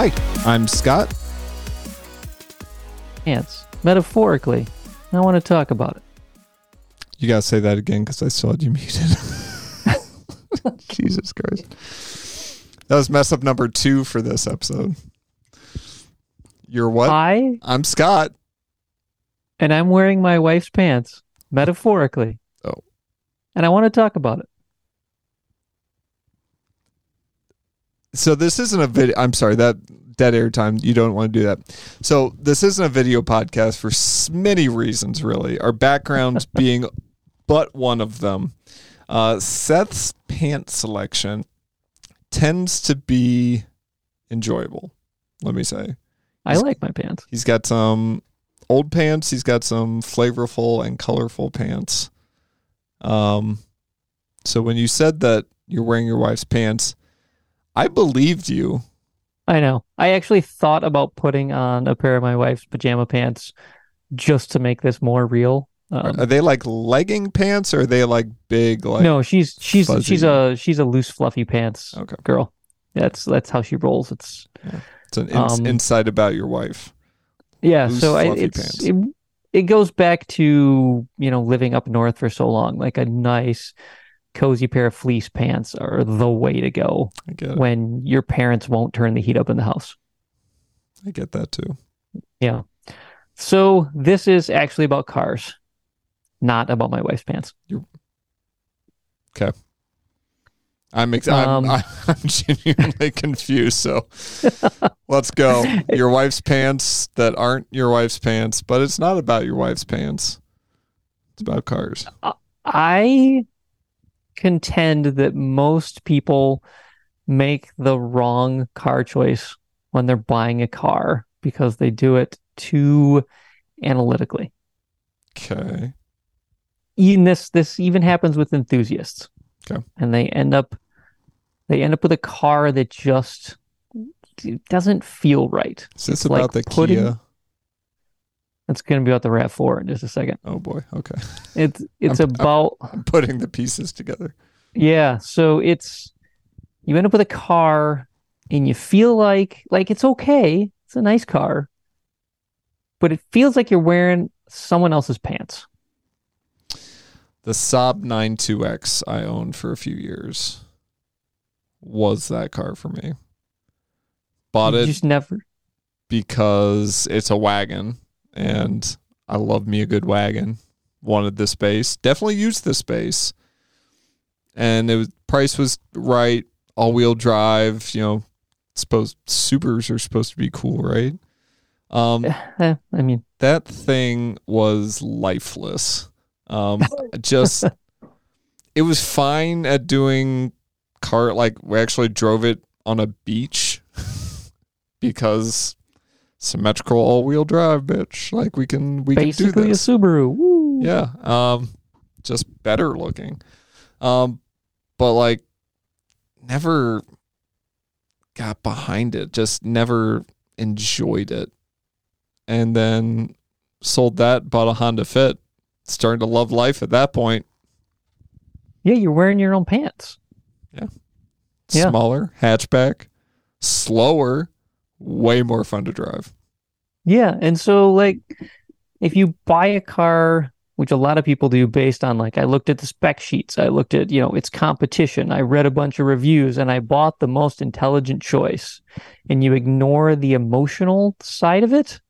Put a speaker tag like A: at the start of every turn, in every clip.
A: Hi, I'm Scott.
B: Pants. Metaphorically. I want to talk about it.
A: You gotta say that again because I saw you muted. Jesus Christ. That was mess up number two for this episode. You're what?
B: I
A: I'm Scott.
B: and I'm wearing my wife's pants, metaphorically.
A: Oh.
B: And I want to talk about it.
A: So this isn't a video. I'm sorry that dead air time. You don't want to do that. So this isn't a video podcast for many reasons, really. Our backgrounds being but one of them. Uh, Seth's pant selection tends to be enjoyable. Let me say.
B: I like my pants.
A: He's got some old pants. He's got some flavorful and colorful pants. Um, so when you said that you're wearing your wife's pants, I believed you.
B: I know. I actually thought about putting on a pair of my wife's pajama pants just to make this more real. Um,
A: are they like legging pants or are they like big like
B: no, she's she's
A: fuzzy?
B: she's a she's a loose fluffy pants
A: Okay.
B: girl. That's that's how she rolls. It's
A: It's an ins-
B: um,
A: insight about your wife.
B: Yeah,
A: Loose,
B: so I, it's it, it goes back to you know living up north for so long. Like a nice, cozy pair of fleece pants are the way to go
A: I get it.
B: when your parents won't turn the heat up in the house.
A: I get that too.
B: Yeah. So this is actually about cars, not about my wife's pants. Okay.
A: I'm ex-
B: Um,
A: I'm, I'm genuinely confused. So let's go. Your wife's pants that aren't your wife's pants, but it's not about your wife's pants. It's about cars.
B: I contend that most people make the wrong car choice when they're buying a car because they do it too analytically.
A: Okay.
B: even this this even happens with enthusiasts.
A: Okay.
B: And they end up they end up with a car that just doesn't feel right.
A: Is this
B: It's like
A: about the
B: putting-
A: Kia?
B: It's going to be about the RAV4 in just a second.
A: Oh boy. Okay.
B: It's it's
A: I'm-
B: about
A: I'm putting the pieces together.
B: yeah, so it's you end up with a car and you feel like like it's okay. It's a nice car. But it feels like you're wearing someone else's pants.
A: The Saab 92X I owned for a few years was that car for me. Bought
B: You
A: it
B: just never
A: because it's a wagon and I love me a good wagon. Wanted this space. Definitely used the space. And it was price was right. All wheel drive, you know, supposed supers are supposed to be cool, right? Um
B: I mean
A: that thing was lifeless. Um, just it was fine at doing car. Like we actually drove it on a beach because symmetrical all wheel drive, bitch. Like we can we can do
B: basically a. Subaru. Woo.
A: Yeah. Um, just better looking. Um, but like never got behind it. Just never enjoyed it. And then sold that, bought a Honda Fit. Starting to love life at that point.
B: Yeah, you're wearing your own pants. Yeah.
A: Smaller, hatchback, slower, way more fun to drive.
B: Yeah, and so like if you buy a car, which a lot of people do based on like I looked at the spec sheets, I looked at, you know, its competition, I read a bunch of reviews and I bought the most intelligent choice and you ignore the emotional side of it,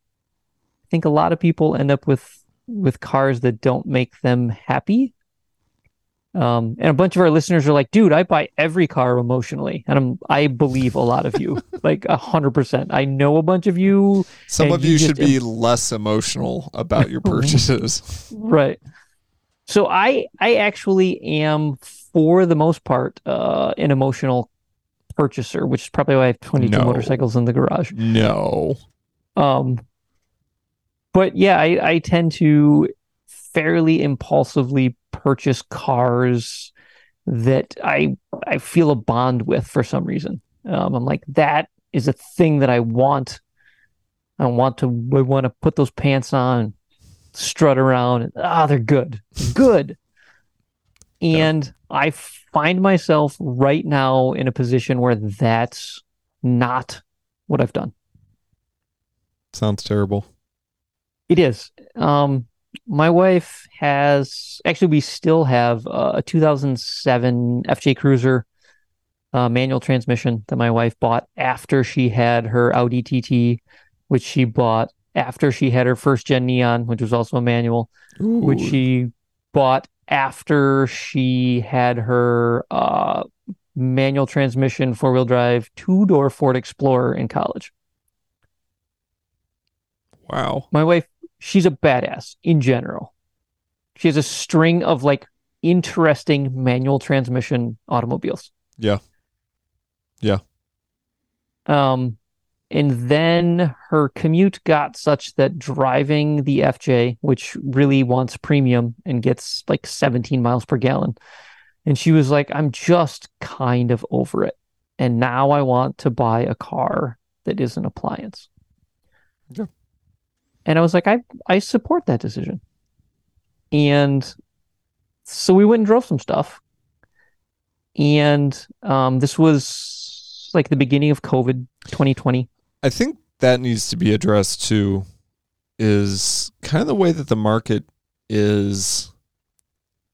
B: I think a lot of people end up with with cars that don't make them happy. Um, and a bunch of our listeners are like, dude, I buy every car emotionally. And I'm, I believe a lot of you, like a hundred percent. I know a bunch of you
A: Some of
B: you
A: you should
B: just
A: be less emotional about your purchases.
B: Right. So I I actually am for the most part uh an emotional purchaser, which is probably why I have 22
A: No.
B: motorcycles in the garage.
A: no.
B: Um but yeah, I I tend to fairly impulsively purchase cars that I I feel a bond with for some reason. Um I'm like that is a thing that I want. I want to I want to put those pants on, strut around, and ah, they're good. Good. And I find myself right now in a position where that's not what I've done.
A: Sounds terrible.
B: It is. Um, my wife has actually we still have uh, a 2007 FJ Cruiser uh, manual transmission that my wife bought after she had her Audi TT, which she bought after she had her first gen Neon, which was also a manual,
A: Ooh.
B: which she bought after she had her uh, manual transmission four wheel drive two door Ford Explorer in college.
A: wow.
B: My wife, she's a badass in general. She has a string of like interesting manual transmission automobiles.
A: Yeah. Yeah.
B: Um, and then her commute got such that driving the FJ, which really wants premium and gets like 17 miles per gallon, and she was like, I'm just kind of over it. And now I want to buy a car that is an appliance.
A: Yeah.
B: And I was like, I, I support that decision. And so we went and drove some stuff. And um, this was like the beginning of COVID 2020.
A: I think that needs to be addressed too. Is kind of the way that the market is,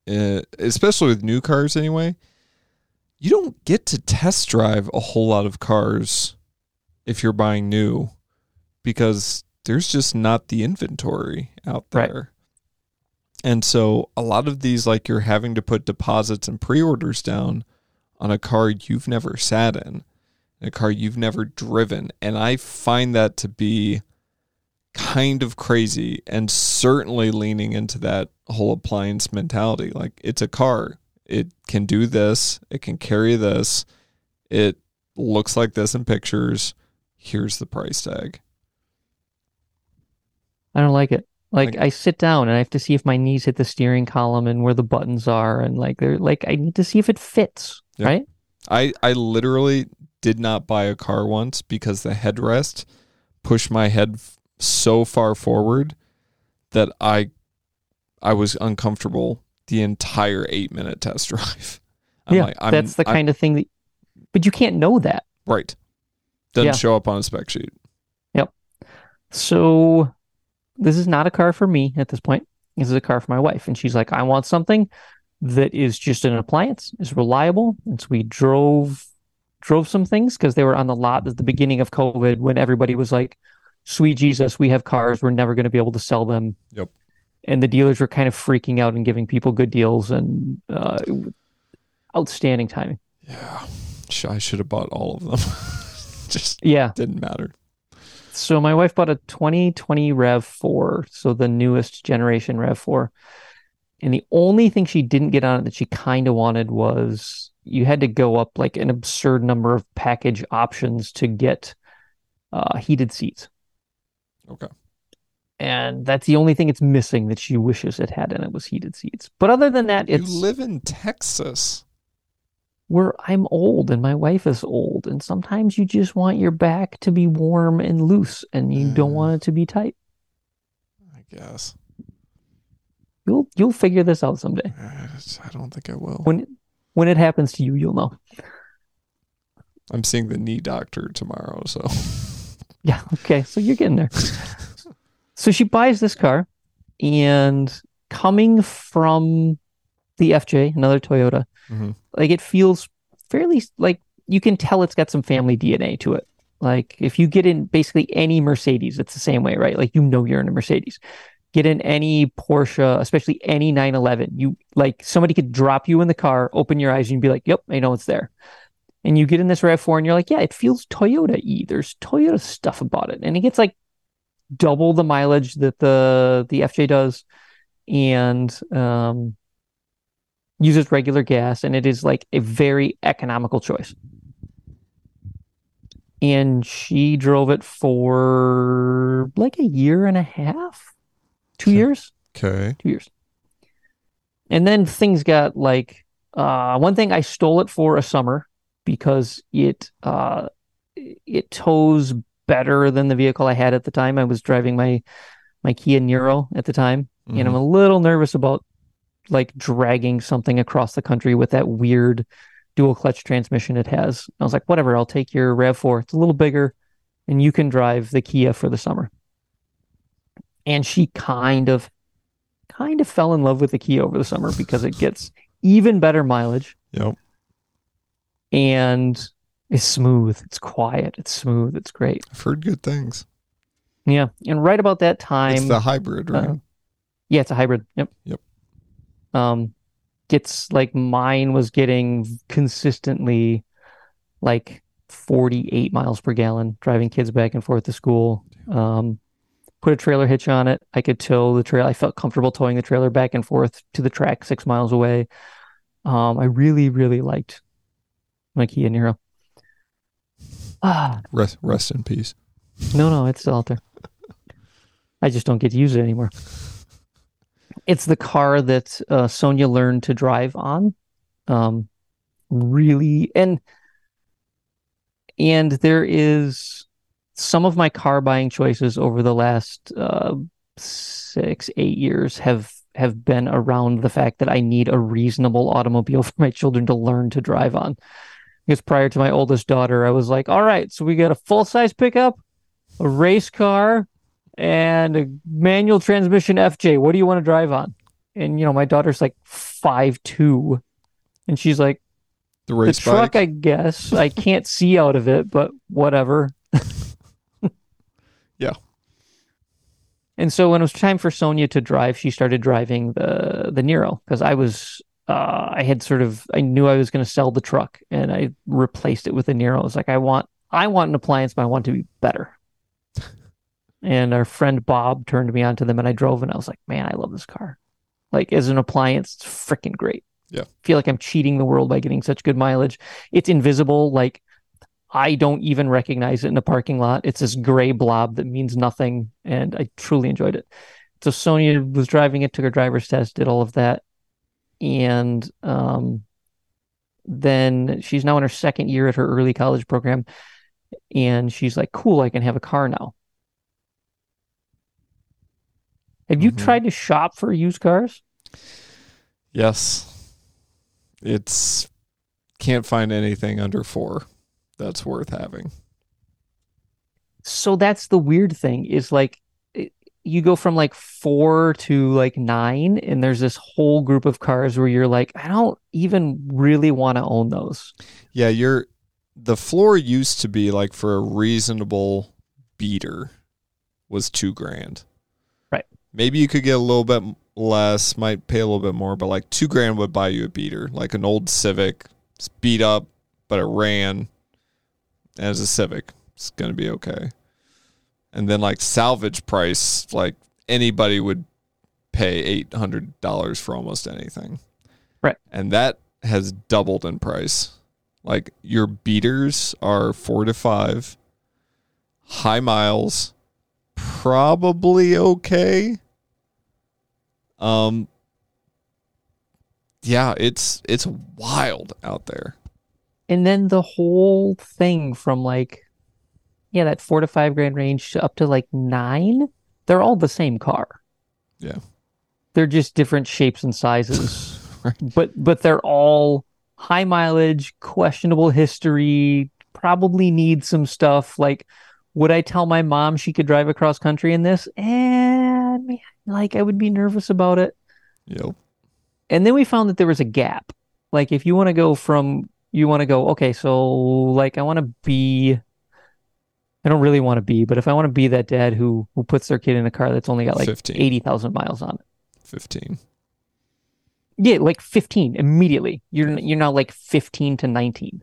A: uh, especially with new cars. Anyway, you don't get to test drive a whole lot of cars if you're buying new, because there's just not the inventory out
B: Right.
A: there. And so a lot of these, like you're having to put deposits and pre-orders down on a car you've never sat in, a car you've never driven. And I find that to be kind of crazy and certainly leaning into that whole appliance mentality. Like it's a car. It can do this, it can carry this, it looks like this in pictures. Here's the price tag.
B: I don't like it. Like,
A: Like-
B: I sit down and I have to see if my knees hit the steering column and where the buttons are and like they're like I need to see if it fits,
A: Yeah.
B: right?
A: I, I literally did not buy a car once because the headrest pushed my head f- so far forward that I I was uncomfortable the entire eight minute test drive. I'm
B: yeah,
A: like, I'm,
B: that's the
A: I'm-
B: kind of thing that but you can't know that.
A: right. Doesn't
B: Yeah.
A: show up on a spec sheet. Yep.
B: So this is not a car for me at this point. This is a car for my wife. And she's like, I want something that is just an appliance, is reliable. And so we drove drove some things because they were on the lot at the beginning of COVID when everybody was like, Sweet Jesus, we have cars, we're never going to be able to sell them.
A: Yep.
B: And the dealers were kind of freaking out and giving people good deals and uh, outstanding timing.
A: Yeah. I should have bought all of them. Just
B: Yeah.
A: didn't matter.
B: So my wife bought a 2020 RAV4, so the newest generation RAV4. And the only thing she didn't get on it that she kind of wanted was you had to go up like an absurd number of package options to get uh, heated seats.
A: Okay.
B: And that's the only thing it's missing that she wishes it had and it was heated seats. But other than that,
A: You live in Texas.
B: Where I'm old and my wife is old, and sometimes you just want your back to be warm and loose, and you don't
A: Mm.
B: want it to be tight.
A: I guess.
B: You'll you'll figure this out someday.
A: I I don't think I will.
B: When when it happens to you, you'll know.
A: I'm seeing the knee doctor tomorrow, so
B: Yeah, okay. So you're getting there. so she buys this car, and coming from the FJ, another Toyota,
A: Mhm.
B: like it feels fairly like you can tell it's got some family DNA to it. Like if you get in basically any Mercedes, it's the same way, right? Like you know you're in a Mercedes. Get in any Porsche, especially any 911. You like somebody could drop you in the car, open your eyes, and you'd be like, "Yep, I know it's there." And you get in this RAV4 and you're like, "Yeah, it feels Toyota-y. There's Toyota stuff about it." And it gets like double the mileage that the the FJ does, and um, uses regular gas, and it is like a very economical choice. And she drove it for like a year and a half, two
A: Okay.
B: years,
A: okay.
B: two years. And then things got like uh, one thing I stole it for a summer because it uh, it tows better than the vehicle I had at the time. I was driving my my Kia Niro at the time, and I'm
A: Mhm.
B: a little nervous about like dragging something across the country with that weird dual clutch transmission it has. I was like, whatever, I'll take your RAV4. It's a little bigger. and you can drive the Kia for the summer. And she kind of kind of fell in love with the Kia over the summer because it gets even better mileage
A: Yep.
B: and it's smooth, it's quiet, it's smooth, it's great.
A: I've heard good things.
B: Yeah. And right about that time
A: It's the hybrid, right?
B: uh, yeah, it's a hybrid. Yep.
A: Yep.
B: Um, gets like mine was getting consistently like 48 miles per gallon driving kids back and forth to school. Um, put a trailer hitch on it. I could tow the trailer. I felt comfortable towing the trailer back and forth to the track six miles away. Um, I really, really liked my Kia Niro. Ah,
A: rest, rest in peace.
B: no, no, it's still out there. I just don't get to use it anymore. It's the car that uh, Sonia learned to drive on. Um, really, and and there is some of my car buying choices over the last uh, six, eight years have have been around the fact that I need a reasonable automobile for my children to learn to drive on. Because prior to my oldest daughter, I was like, all right, so we got a full size pickup, a race car, and a manual transmission FJ. What do you want to drive on? And you know, my daughter's like five two, and she's like,
A: The
B: the
A: race
B: truck,
A: bike.
B: I guess. I can't see out of it, but whatever.
A: Yeah.
B: And so when it was time for Sonia to drive, she started driving the the Niro because I was uh I had sort of I knew I was going to sell the truck and I replaced it with a Niro. I was like I want I want an appliance, but I want it to be better. And our friend Bob turned me onto them and I drove and I was like, man, I love this car. Like as an appliance, it's freaking great.
A: Yeah.
B: feel like I'm cheating the world by getting such good mileage. It's invisible, like I don't even recognize it in a parking lot. It's this gray blob that means nothing, and I truly enjoyed it. So Sonia was driving it, took her driver's test, did all of that, and um, then she's now in her second year at her early college program, and she's like, "Cool, I can have a car now." Have you
A: Mhm.
B: tried to shop for used cars?
A: Yes. It's can't find anything under four that's worth having.
B: So that's the weird thing is like you go from like four to like nine, and there's this whole group of cars where you're like, I don't even really want to own those.
A: Yeah, you're the floor used to be like for a reasonable beater was two grand. Maybe you could get a little bit less, might pay a little bit more, but like two grand would buy you a beater, like an old Civic. It's beat up, but it ran as a Civic. It's gonna be okay. And then like salvage price, like anybody would pay eight hundred dollars for almost anything.
B: Right.
A: And that has doubled in price. Like your beaters are four to five, high miles, probably okay. Um yeah, it's it's wild out there.
B: And then the whole thing from like, yeah, that four to five grand range to up to like nine, they're all the same car.
A: Yeah.
B: They're just different shapes and sizes.
A: Right.
B: But but they're all high mileage, questionable history, probably need some stuff. Like, would I tell my mom she could drive across country in this? And man, like I would be nervous about it.
A: Yep.
B: And then we found that there was a gap. Like if you want to go from you want to go, okay, so like I want to be I don't really want to be, but if I want to be that dad who who puts their kid in a car that's only got like
A: 15.
B: 80,000 miles on it.
A: 15.
B: Yeah, like 15 immediately. You're you're now like 15 to 19.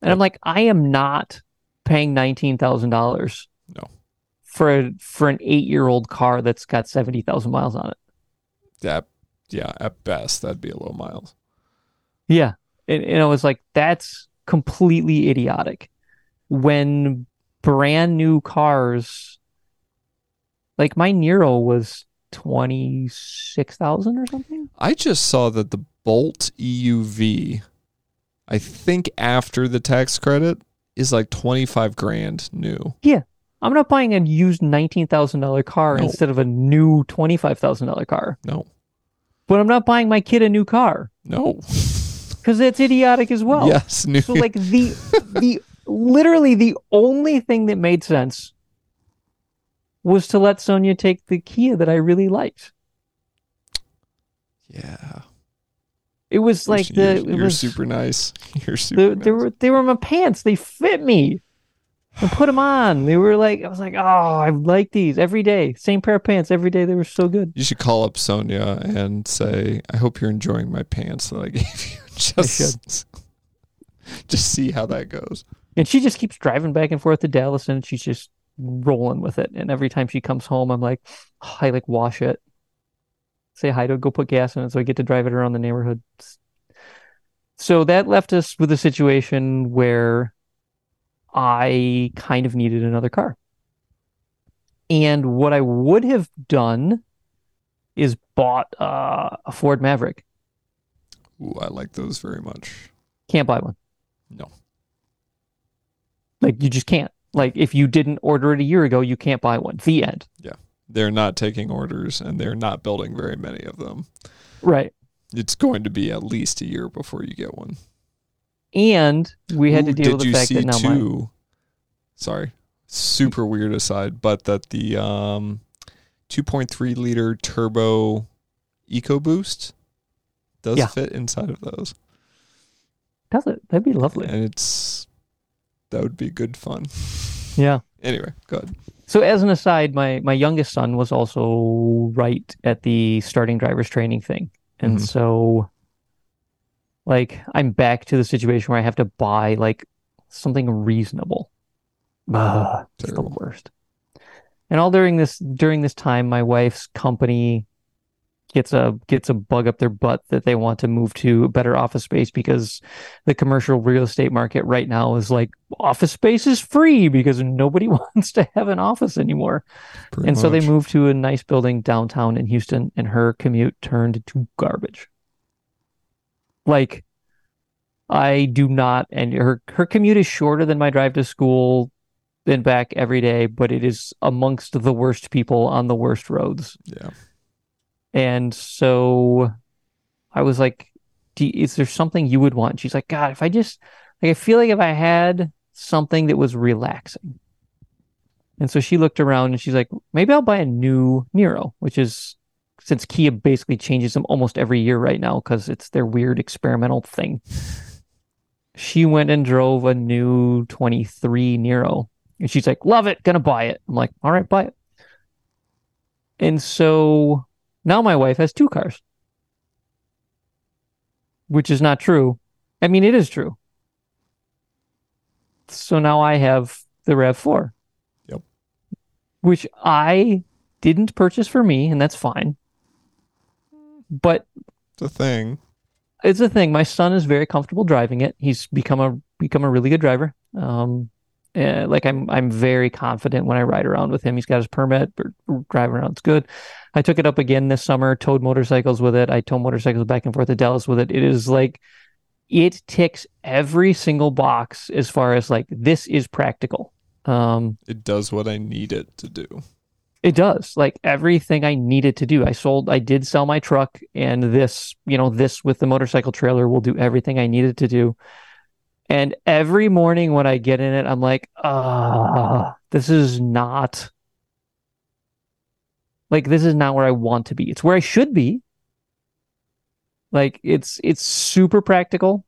B: And I'm like, I am not paying $19,000
A: No.
B: for a, for an 8-year-old car that's got 70,000 miles on it.
A: That yeah, at best that'd be a low miles.
B: Yeah. And, and I was like, that's completely idiotic. When brand new cars, like my Niro was 26,000 or something.
A: I just saw that the Bolt EUV, I think after the tax credit, is like 25 grand new. Yeah.
B: I'm not buying a used $19,000 car
A: No.
B: instead of a new $25,000 car.
A: No.
B: But I'm not buying my kid a new car
A: No.
B: because it's idiotic as well.
A: yes, new.
B: So like the the literally the only thing that made sense was to let Sonia take the Kia that I really liked.
A: Yeah.
B: It was like
A: you're,
B: the
A: you're
B: was
A: super nice. You're super
B: the,
A: nice.
B: they were they were my pants. They fit me. I put them on. They were like I was like, oh, I like these every day. Same pair of pants every day. They were so good.
A: You should call up Sonia and say, "I hope you're enjoying my pants that I gave you." Just, just see how that goes.
B: And she just keeps driving back and forth to Dallas, and she's just rolling with it. And every time she comes home, I'm like, oh, I like wash it, say hi to it, go put gas in it, so I get to drive it around the neighborhood. So that left us with a situation where I kind of needed another car. And what I would have done is bought uh, a Ford Maverick.
A: Ooh, I like those very much.
B: Can't buy one.
A: No.
B: Like you just can't. Like if you didn't order it a year ago, you can't buy one. The end.
A: They're not taking orders and they're not building very many of them.
B: Right.
A: It's going to be at least a year before you get one.
B: And we had to deal with the fact
A: see
B: that now my?
A: Sorry, super weird aside, but that the um, 2.3 liter turbo EcoBoost does
B: Yeah.
A: fit inside of those,
B: does it? That'd be lovely.
A: and it's that would be good fun.
B: Yeah.
A: Anyway, go ahead.
B: So as an aside, my my youngest son was also right at the starting driver's training thing. And
A: Mhm.
B: so like I'm back to the situation where I have to buy like something reasonable. Ugh, it's the worst. And all during this during this time my wife's company gets a gets a bug up their butt that they want to move to better office space because the commercial real estate market right now is like office space is free because nobody wants to have an office anymore.
A: Pretty
B: and so they
A: much.
B: moved to a nice building downtown in Houston and her commute turned to garbage. Like I do not and her her commute is shorter than my drive to school and back every day, but it is amongst the worst people on the worst roads.
A: Yeah,
B: And so I was like, is there something you would want? She's like, God, if I just, like, I feel like if I had something that was relaxing. And so she looked around and she's like, maybe I'll buy a new Niro, which is since Kia basically changes them almost every year right now because it's their weird experimental thing. She went and drove a new 23 Niro and she's like, love it, gonna buy it. I'm like, all right, buy it. And so now my wife has two cars, which is not true. I mean, it is true. So now I have the RAV4.
A: Yep.
B: Which I didn't purchase for me, and that's fine. But
A: it's a thing.
B: it's a thing. My son is very comfortable driving it. He's become a become a really good driver. Um, uh, like I'm I'm very confident when I ride around with him. He's got his permit, but driving around's good. I took it up again this summer. Towed motorcycles with it. I tow motorcycles back and forth to Dallas with it. It is like it ticks every single box as far as like this is practical. Um,
A: It does what I need it to do.
B: it does like everything I needed to do. I sold, I did sell my truck, and this, you know, this with the motorcycle trailer will do everything I needed to do. And every morning when I get in it, I'm like, ah, this is not like this is not where I want to be. It's where I should be. Like it's it's super practical.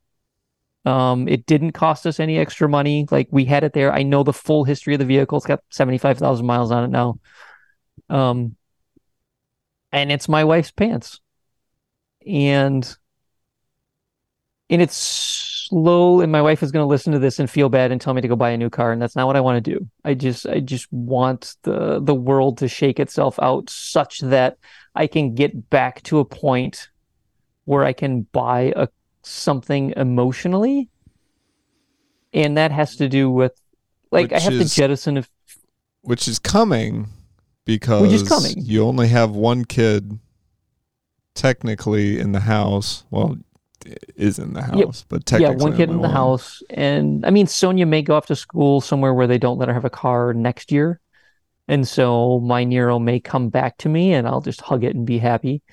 B: Um, it didn't cost us any extra money. Like we had it there. I know the full history of the vehicle. It's got 75,000 miles on it now. Um, and it's my wife's pants. And and it's slow and my wife is going to listen to this and feel bad and tell me to go buy a new car and that's not what I want to do. I just I just want the the world to shake itself out such that I can get back to a point where I can buy a something emotionally and that has to do with like I have
A: is-
B: to jettison a
A: which is coming because which is
B: coming.
A: you only have one kid technically in the house. Well, is in the house,
B: Yeah.
A: but
B: yeah, one kid in the
A: one.
B: house. And I mean, Sonia may go off to school somewhere where they don't let her have a car next year. And so my Niro may come back to me and I'll just hug it and be happy.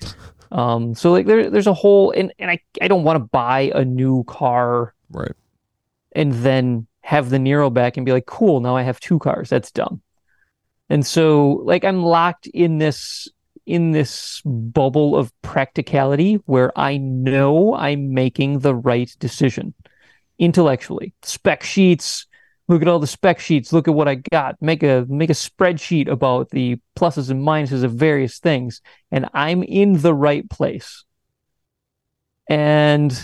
B: Um, so like there, there's a whole, and, and I, I don't want to buy a new car
A: Right.
B: and then have the Niro back and be like, cool, now I have two cars. That's dumb. And so like I'm locked in this in this bubble of practicality where I know I'm making the right decision intellectually. Spec sheets, look at all the spec sheets, look at what I got, make a make a spreadsheet about the pluses and minuses of various things, and I'm in the right place. And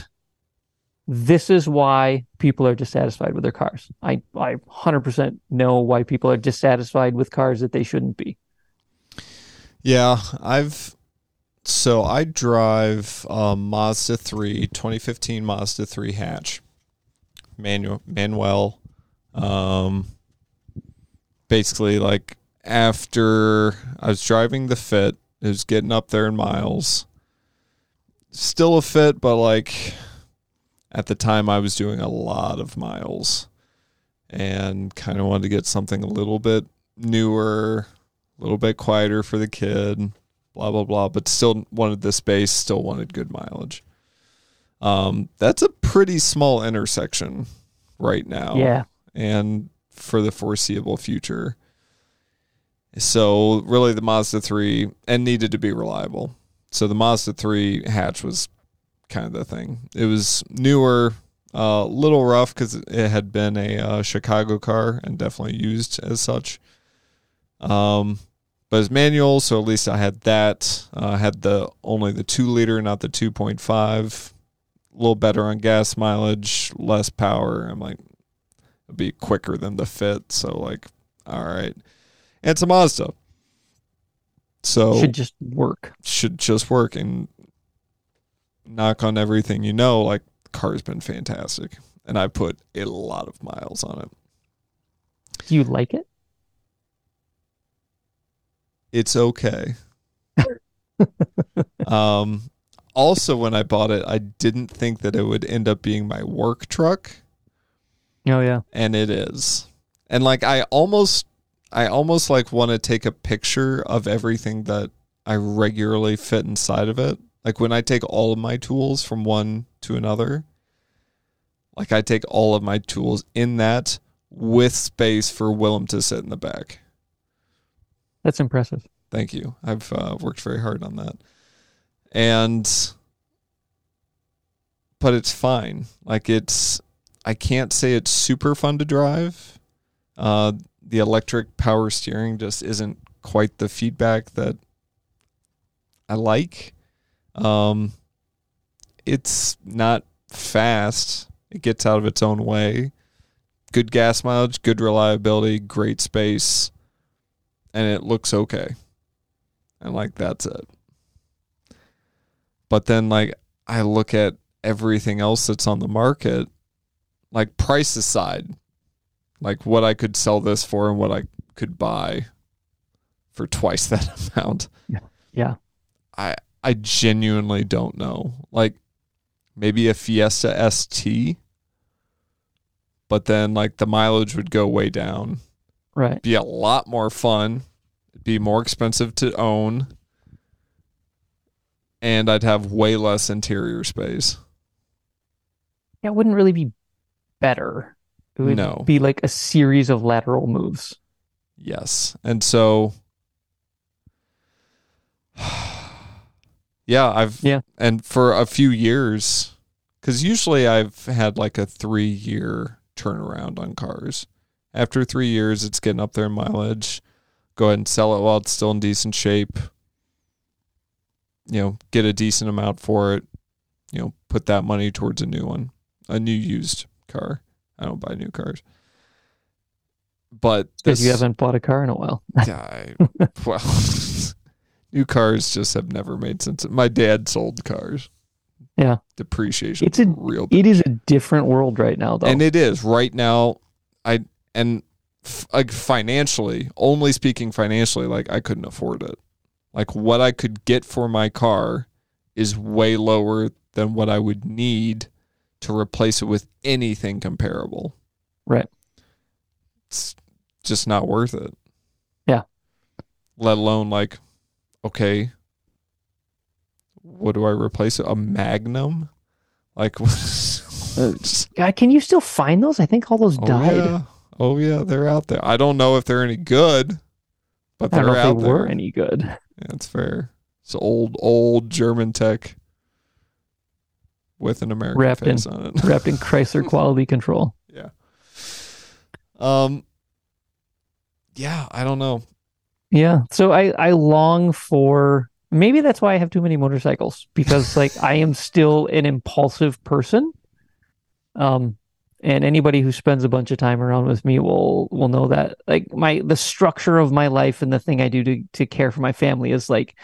B: this is why people are dissatisfied with their cars. I, I 100% know why people are dissatisfied with cars that they shouldn't be.
A: Yeah, I've so I drive a Mazda 3 2015 Mazda 3 hatch. Manual Manuel um basically like after I was driving the fit, it was getting up there in miles. Still a fit, but like at the time I was doing a lot of miles and kind of wanted to get something a little bit newer, a little bit quieter for the kid, blah blah blah, but still wanted the space, still wanted good mileage. Um, that's a pretty small intersection right now.
B: Yeah.
A: And for the foreseeable future. So really the Mazda 3 and needed to be reliable. So the Mazda 3 hatch was kind of the thing. It was newer, a uh, little rough because it had been a uh, Chicago car and definitely used as such. Um, but it's manual, so at least I had that. Uh, I had the only the two liter, not the two point five. A little better on gas mileage, less power. I'm like, it'd be quicker than the Fit. So like, all right, and it's a Mazda. So
B: should just work.
A: Should just work and knock on everything you know. Like, car's been fantastic, and I put a lot of miles on it.
B: Do you like it?
A: It's okay. um, also, when I bought it, I didn't think that it would end up being my work truck.
B: Oh yeah,
A: and it is. And like, I almost, I almost like want to take a picture of everything that I regularly fit inside of it. Like when I take all of my tools from one to another, like I take all of my tools in that with space for Willem to sit in the back.
B: That's impressive.
A: Thank you. I've uh, worked very hard on that. And, but it's fine. Like it's, I can't say it's super fun to drive. Uh, the electric power steering just isn't quite the feedback that I like. Um, it's not fast. It gets out of its own way. Good gas mileage, good reliability, great space and it looks okay. And like that's it. But then like I look at everything else that's on the market, like price aside, like what I could sell this for and what I could buy for twice that amount.
B: Yeah. Yeah.
A: I I genuinely don't know. Like maybe a Fiesta ST, but then like the mileage would go way down
B: Right.
A: Be a lot more fun. Be more expensive to own. And I'd have way less interior space.
B: Yeah, it wouldn't really be better. It would
A: no.
B: be like a series of lateral moves.
A: Yes. And so Yeah, I've
B: yeah,
A: and for a few years, because usually I've had like a three year turnaround on cars. After three years, it's getting up there in mileage. Go ahead and sell it while it's still in decent shape. You know, get a decent amount for it. You know, put that money towards a new one, a new used car. I don't buy new cars. But
B: because you haven't bought a car in a while.
A: yeah, I, well, new cars just have never made sense. My dad sold cars.
B: Yeah,
A: depreciation.
B: It's a real. It is a different world right now, though,
A: and it is right now. I and like financially, only speaking financially, like I couldn't afford it. Like what I could get for my car is way lower than what I would need to replace it with anything comparable.
B: Right.
A: It's just not worth it.
B: Yeah.
A: Let alone like, okay, what do I replace it? A Magnum? Like,
B: Uh, God, can you still find those? I think all those
A: oh,
B: died.
A: yeah. Oh yeah, they're out there. I don't know if they're any good, but they're
B: don't know if
A: out
B: they
A: there.
B: were any good.
A: Yeah, it's fair. It's old, old German tech with an American
B: Wrapped in-
A: on it.
B: Wrapped in Chrysler quality control. Yeah.
A: Um, yeah, I don't know.
B: Yeah. So I I long for maybe that's why I have too many motorcycles because like I am still an impulsive person. Um and anybody who spends a bunch of time around with me will will know that like my the structure of my life and the thing I do to to care for my family is like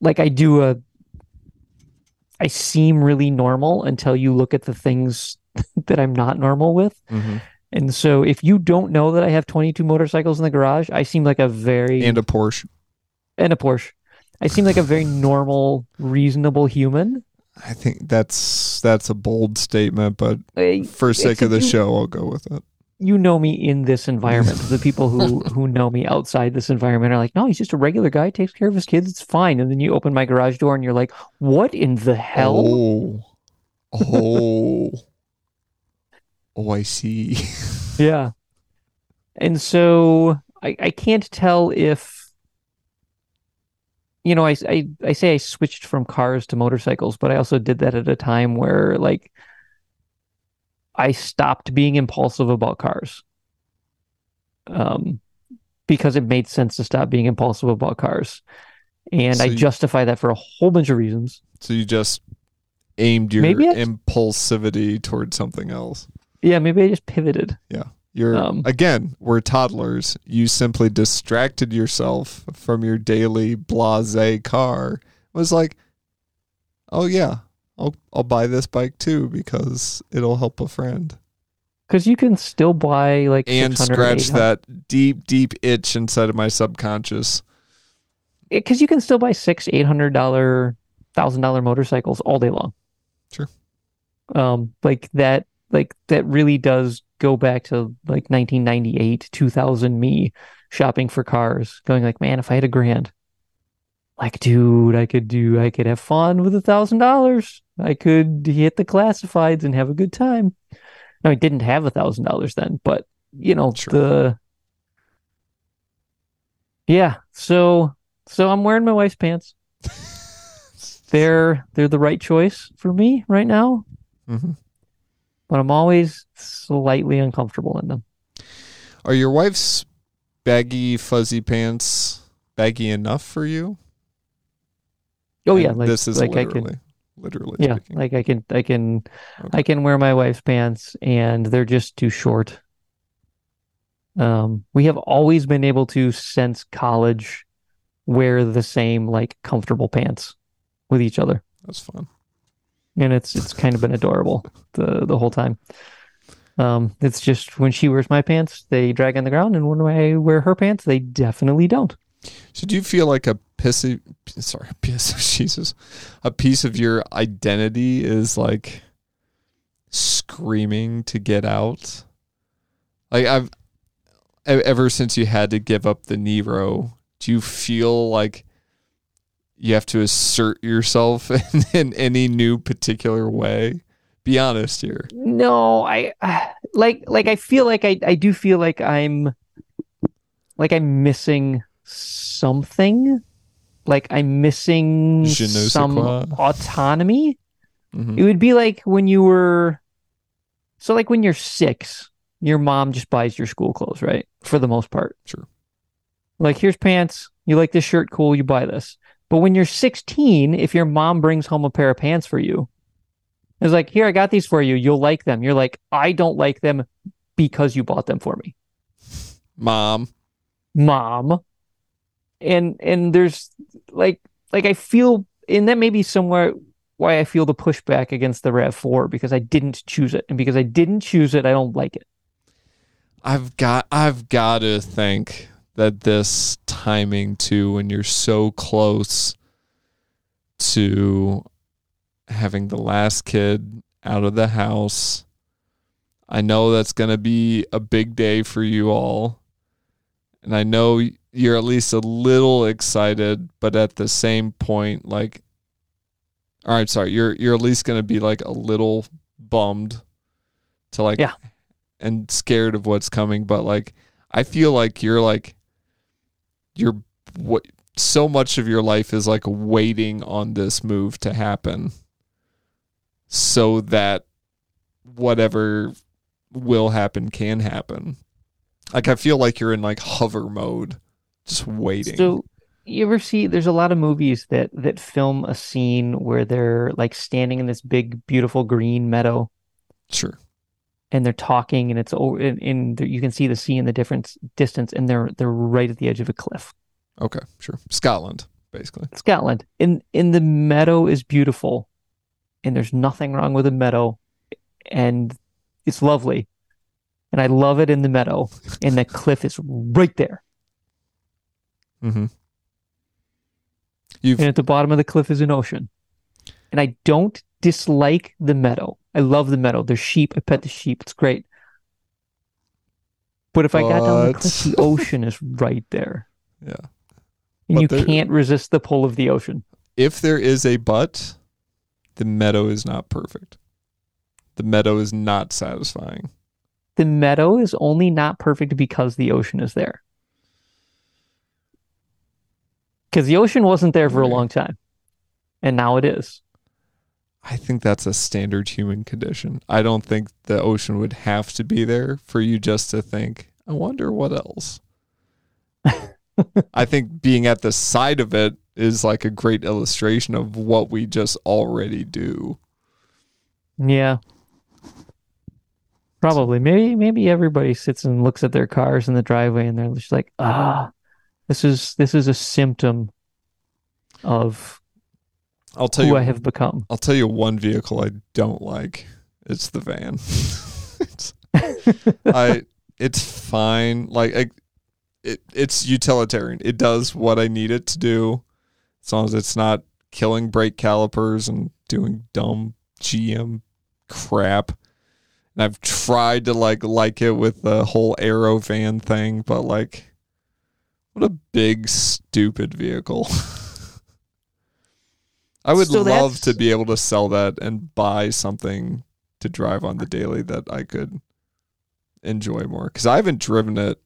B: like I do a I seem really normal until you look at the things that I'm not normal with.
A: Mm-hmm.
B: And so if you don't know that I have 22 motorcycles in the garage, I seem like a very
A: And a Porsche.
B: and a Porsche. I seem like a very normal, reasonable human.
A: I think that's that's a bold statement, but for sake of the
B: you-
A: show, I'll go with it.
B: You know me in this environment. The people who who know me outside this environment are like, "No, he's just a regular guy. Takes care of his kids. It's fine." And then you open my garage door and you're like, "What in the hell?"
A: Oh, oh, oh! I see.
B: Yeah. And so I, I can't tell if, you know, I, I, I say I switched from cars to motorcycles, but I also did that at a time where like I stopped being impulsive about cars. Um, because it made sense to stop being impulsive about cars. And
A: So
B: I justify that for a whole bunch of reasons.
A: So you just aimed your
B: Maybe
A: impulsivity towards something else.
B: Yeah, maybe I just pivoted.
A: You're
B: Um,
A: again, we're toddlers. You simply distracted yourself from your daily blase car. It was like, oh yeah, I'll I'll buy this bike too because it'll help a friend
B: Because you can still buy like
A: and scratch that deep deep itch inside of my subconscious.
B: because you can still buy six, eight hundred dollar, thousand dollar motorcycles all day long.
A: Sure.
B: Um, like that, like that really does go back to like 1998, 2000 me shopping for cars, going like, man, if I had a grand, like, dude, I could do, I could have fun with a thousand dollars. I could hit the classifieds and have a good time. No, I didn't have a thousand dollars then, but you know,
A: Sure.
B: the yeah, so so I'm wearing my wife's pants. They're they're the right choice for me right now,
A: Mhm.
B: But I'm always slightly uncomfortable in them.
A: Are your wife's baggy fuzzy pants baggy enough for you?
B: Oh yeah, like
A: this is
B: like I
A: literally,
B: can
A: literally
B: yeah,
A: speaking.
B: like I can I can
A: Okay.
B: I can wear my wife's pants and they're just too short. Um, we have always been able to since college wear the same like comfortable pants with each other.
A: That's fun.
B: And it's it's kind of been adorable the the whole time. Um, it's just when she wears my pants, they drag on the ground, and when I wear her pants, they definitely don't.
A: Should you feel like a pissy, sorry, a piece of Jesus, a piece of your identity is like screaming to get out? Like I've ever since you had to give up the Niro, do you feel like you have to assert yourself in, in any new particular way? Be honest here.
B: No, I like like I feel like I I do feel like I'm like I'm missing something. Like I'm missing
A: Je ne sais
B: some
A: quoi.
B: autonomy.
A: Mhm.
B: It would be like when you were so like when you're six, your mom just buys your school clothes, right? For the most part.
A: Sure.
B: Like here's pants. You like this shirt, cool, you buy this. But when you're 16, if your mom brings home a pair of pants for you, it's like, here, I got these for you. You'll like them. You're like, I don't like them because you bought them for me.
A: Mom.
B: Mom. And and there's like like I feel and that may be somewhere why I feel the pushback against the RAV4 because I didn't choose it. And because I didn't choose it, I don't like it.
A: I've got I've got to think that this timing too when you're so close to having the last kid out of the house. I know that's going to be a big day for you all. And I know you're at least a little excited but at the same point like all right sorry you're you're at least going to be like a little bummed to like
B: Yeah.
A: and scared of what's coming, but like I feel like you're like you're what so much of your life is like waiting on this move to happen so that whatever will happen can happen. Like I feel like you're in like hover mode, just waiting.
B: So you ever see there's a lot of movies that that film a scene where they're like standing in this big beautiful green meadow
A: sure.
B: And they're talking and it's over and, and you can see the sea and the different distance and they're they're right at the edge of a cliff.
A: Okay, sure. Scotland, basically.
B: Scotland. In in the meadow is beautiful and there's nothing wrong with the meadow and it's lovely. And I love it in the meadow and the cliff is right there.
A: Mm-hmm. You've
B: And at the bottom of the cliff is an ocean. And I don't dislike the meadow. I love the meadow. There's sheep. I pet the sheep. It's great. But if I got down the cliff, the ocean is right there.
A: yeah.
B: And
A: But
B: you
A: there-
B: can't resist the pull of the ocean.
A: If there is a but, the meadow is not perfect. The meadow is not satisfying.
B: The meadow is only not perfect because the ocean is there. Because the ocean wasn't there for a long time. And now it is.
A: I think that's a standard human condition. I don't think the ocean would have to be there for you just to think, I wonder what else. I think being at the side of it is like a great illustration of what we just already do.
B: Yeah. Probably. Maybe maybe everybody sits and looks at their cars in the driveway and they're just like, ah, this is this is a symptom of
A: I'll tell you
B: who
A: you
B: I have become.
A: I'll tell you one vehicle I don't like. It's the van. it's, I it's fine. Like I, it it's utilitarian. It does what I need it to do, as long as it's not killing brake calipers and doing dumb GM crap. And I've tried to like like it with the whole aero van thing, but like, what a big stupid vehicle. I would
B: So
A: love to be able to sell that and buy something to drive on the daily that I could enjoy more because I haven't driven it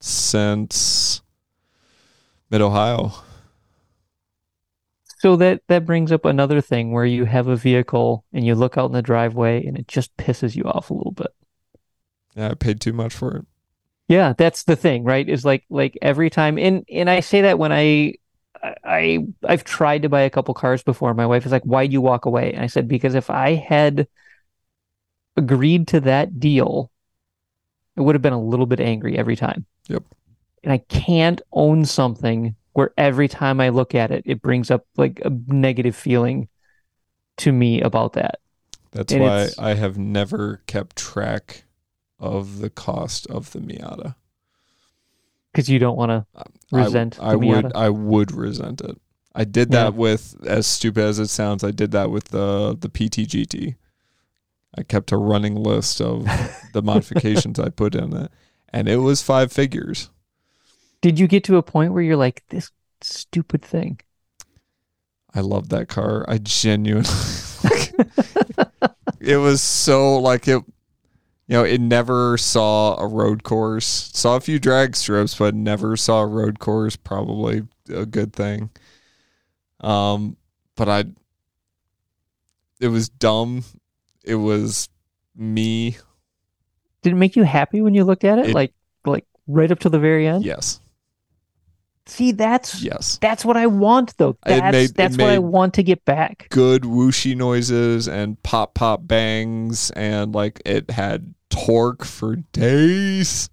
A: since mid Ohio.
B: So that that brings up another thing where you have a vehicle and you look out in the driveway and it just pisses you off a little bit.
A: Yeah, I paid too much for it.
B: Yeah, that's the thing, right? Is like like every time and and I say that when I I I've tried to buy a couple cars before. My wife is like, "Why'd you walk away?" And I said, "Because if I had agreed to that deal, I would have been a little bit angry every time."
A: Yep.
B: And I can't own something where every time I look at it, it brings up like a negative feeling to me about that.
A: That's
B: And
A: why I have never kept track of the cost of the Miata.
B: Because you don't want to resent
A: I,
B: the
A: would I would resent it. I did
B: Yeah.
A: that with as stupid as it sounds, I did that with the the PTGT. I kept a running list of the modifications I put in it and it was five figures.
B: Did you get to a point where you're like, this stupid thing?
A: I love that car. I genuinely it was so like it you know, it never saw a road course. Saw a few drag strips, but never saw a road course. Probably a good thing. Um, but I, it was dumb. It was me.
B: Did it make you happy when you looked at it?
A: It-
B: like like right up to the very end?
A: Yes,
B: See, that's
A: yes.
B: that's what I want though. That's
A: made-
B: that's what I want to get back.
A: Good whooshy noises and pop pop bangs, and like it had torque for days.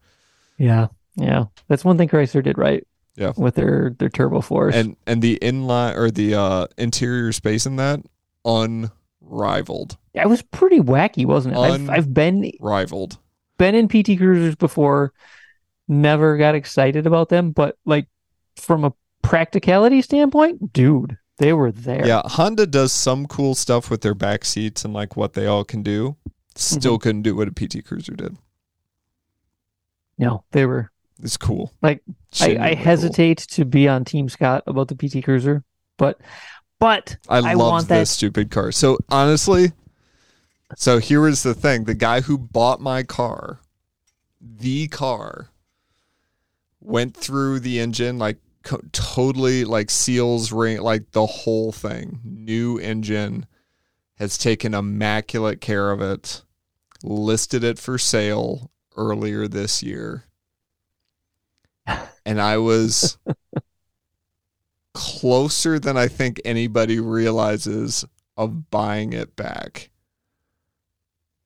B: Yeah. Yeah. That's one thing Chrysler did right.
A: Yeah.
B: With their their turbo force.
A: and and the inline or the uh interior space in that unrivaled
B: that was pretty wacky, wasn't it?
A: Un-
B: I've I've been
A: rivaled
B: been in PT Cruisers before, never got excited about them, but like from a practicality standpoint, dude, they were there.
A: yeah honda does some cool stuff with their back seats and like what they all can do. Still mhm. couldn't do what a pt cruiser did.
B: No, they were
A: it's cool.
B: Like, I, I
A: cool.
B: hesitate to be on Team Scott about the PT Cruiser, but but
A: i,
B: I
A: love
B: want
A: this
B: that-
A: stupid car. So honestly So here was the thing: the guy who bought my car, the car, went through the engine like co- totally like seals ring like the whole thing, new engine, has taken immaculate care of it, listed it for sale earlier this year, and I was closer than I think anybody realizes of buying it back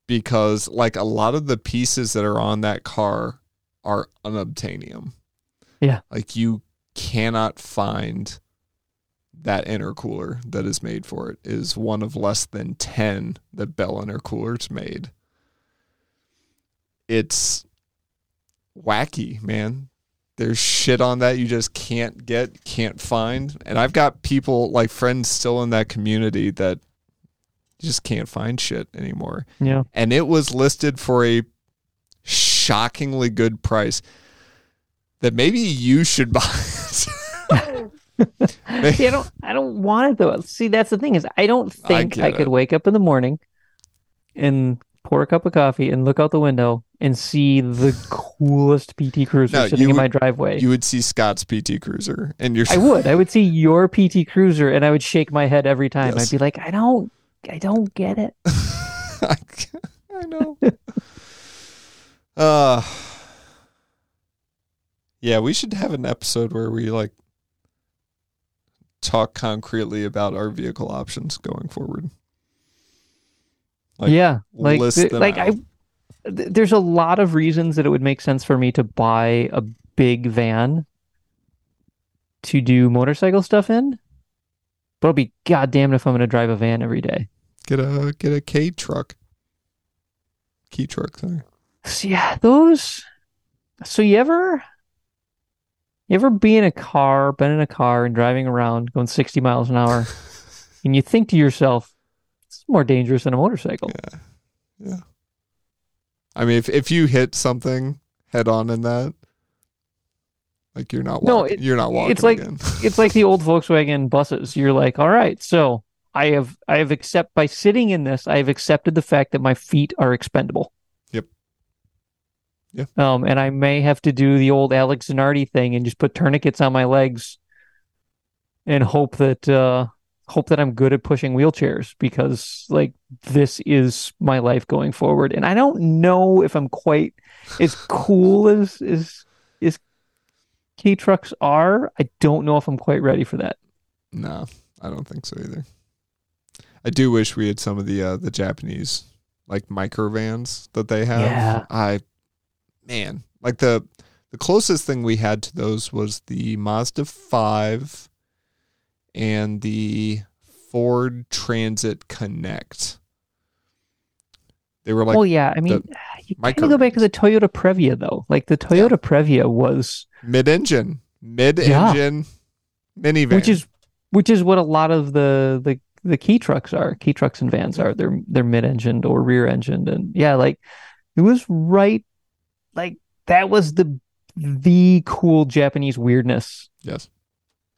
A: because like a lot of the pieces that are on that car are unobtainium.
B: Yeah.
A: Like you cannot find that intercooler that is made for it is one of less than 10 that Bell intercoolers made. It's wacky, man. There's shit on that you just can't get, can't find. And I've got people like friends still in that community that just can't find shit anymore
B: Yeah.
A: and it was listed for a shockingly good price that maybe you should buy.
B: See, I don't I don't want it though. See, that's the thing is I don't think
A: get
B: I, could
A: it.
B: wake up in the morning and pour a cup of coffee and look out the window and see the coolest PT Cruiser
A: No,
B: sitting in my driveway.
A: you would see Scott's PT Cruiser, and you're
B: I would. I would see your PT Cruiser and I would shake my head every time.
A: Yes.
B: I'd be like, I don't I don't get it.
A: I know. uh yeah, we should have an episode where we like talk concretely about our vehicle options going forward. Like,
B: yeah. Like th- like I th- there's a lot of reasons that it would make sense for me to buy a big van to do motorcycle stuff in. But I'll be goddamn if I'm going to drive a van every day.
A: Get a get a K truck. Key truck sorry.
B: So yeah, those. So you ever, you ever be in a car, been in a car and driving around going 60 miles an hour, and you think to yourself, "It's more dangerous than a motorcycle."
A: Yeah. I mean if if you hit something head on in that, like you're not
B: No, it-
A: you're not walking
B: it's like-. It's like the old Volkswagen buses. You're like, "All right, so I have, I have accept by sitting in this, I have accepted the fact that my feet are expendable."
A: Yeah.
B: Um, and I may have to do the old Alex Zanardi thing and just put tourniquets on my legs and hope that uh hope that I'm good at pushing wheelchairs because like this is my life going forward. And I don't know if I'm quite as cool as as as K trucks are. I don't know if I'm quite ready for that.
A: No, I don't think so either. I do wish we had some of the uh, the Japanese like micro vans that they have.
B: Yeah.
A: I man, like the the closest thing we had to those was the Mazda 5 and the Ford Transit Connect. They were like
B: well, yeah, I mean, you kind of go back to the Toyota Previa though. Like the Toyota Previa was
A: mid-engine, mid-engine minivan.
B: which is which is what a lot of the the the key trucks are key trucks and vans are they're they're mid-engined or rear-engined and yeah like it was right like that was the the cool japanese weirdness.
A: Yes.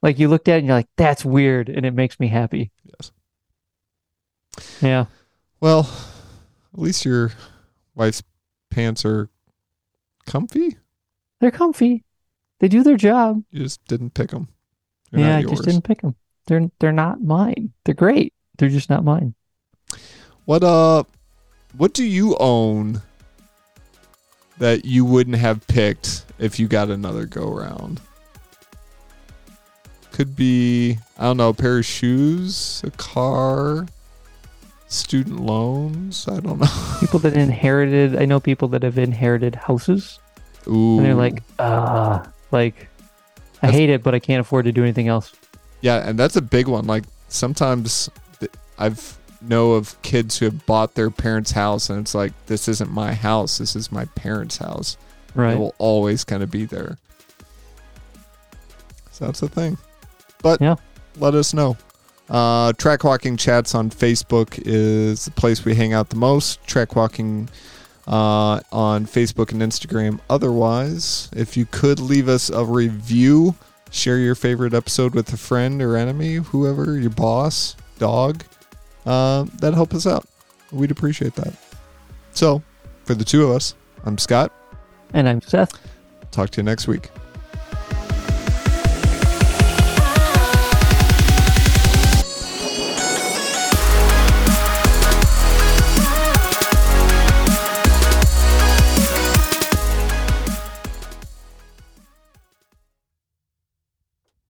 B: like you looked at it and you're like that's weird and it makes me happy.
A: Yes.
B: yeah.
A: Well, at least your wife's pants are comfy.
B: they're comfy. They do their job.
A: You just didn't pick them.
B: yeah i just didn't pick them they're they're not mine. They're great. They're just not mine.
A: What uh, what do you own that you wouldn't have picked if you got another go round? Could be I don't know, a pair of shoes, a car, student loans. I don't know.
B: people that inherited i know people that have inherited houses
A: Ooh,
B: and they're like, ah, like I
A: That's-
B: hate it, but I can't afford to do anything else.
A: Yeah, and that's a big one. Like sometimes th- I've know of kids who have bought their parents' house, and it's like this isn't my house. This is my parents' house.
B: Right.
A: It will always kind of be there. So that's the thing. But
B: Yeah.
A: let us know. Uh, Track Walking Chats on Facebook is the place we hang out the most. Track Walking uh, on Facebook and Instagram. Otherwise, if you could leave us a review, share your favorite episode with a friend or enemy, whoever, your boss, dog, uh, that'd help us out. We'd appreciate that. So, for the two of us, I'm Scott.
B: And I'm Seth.
A: Talk to you next week.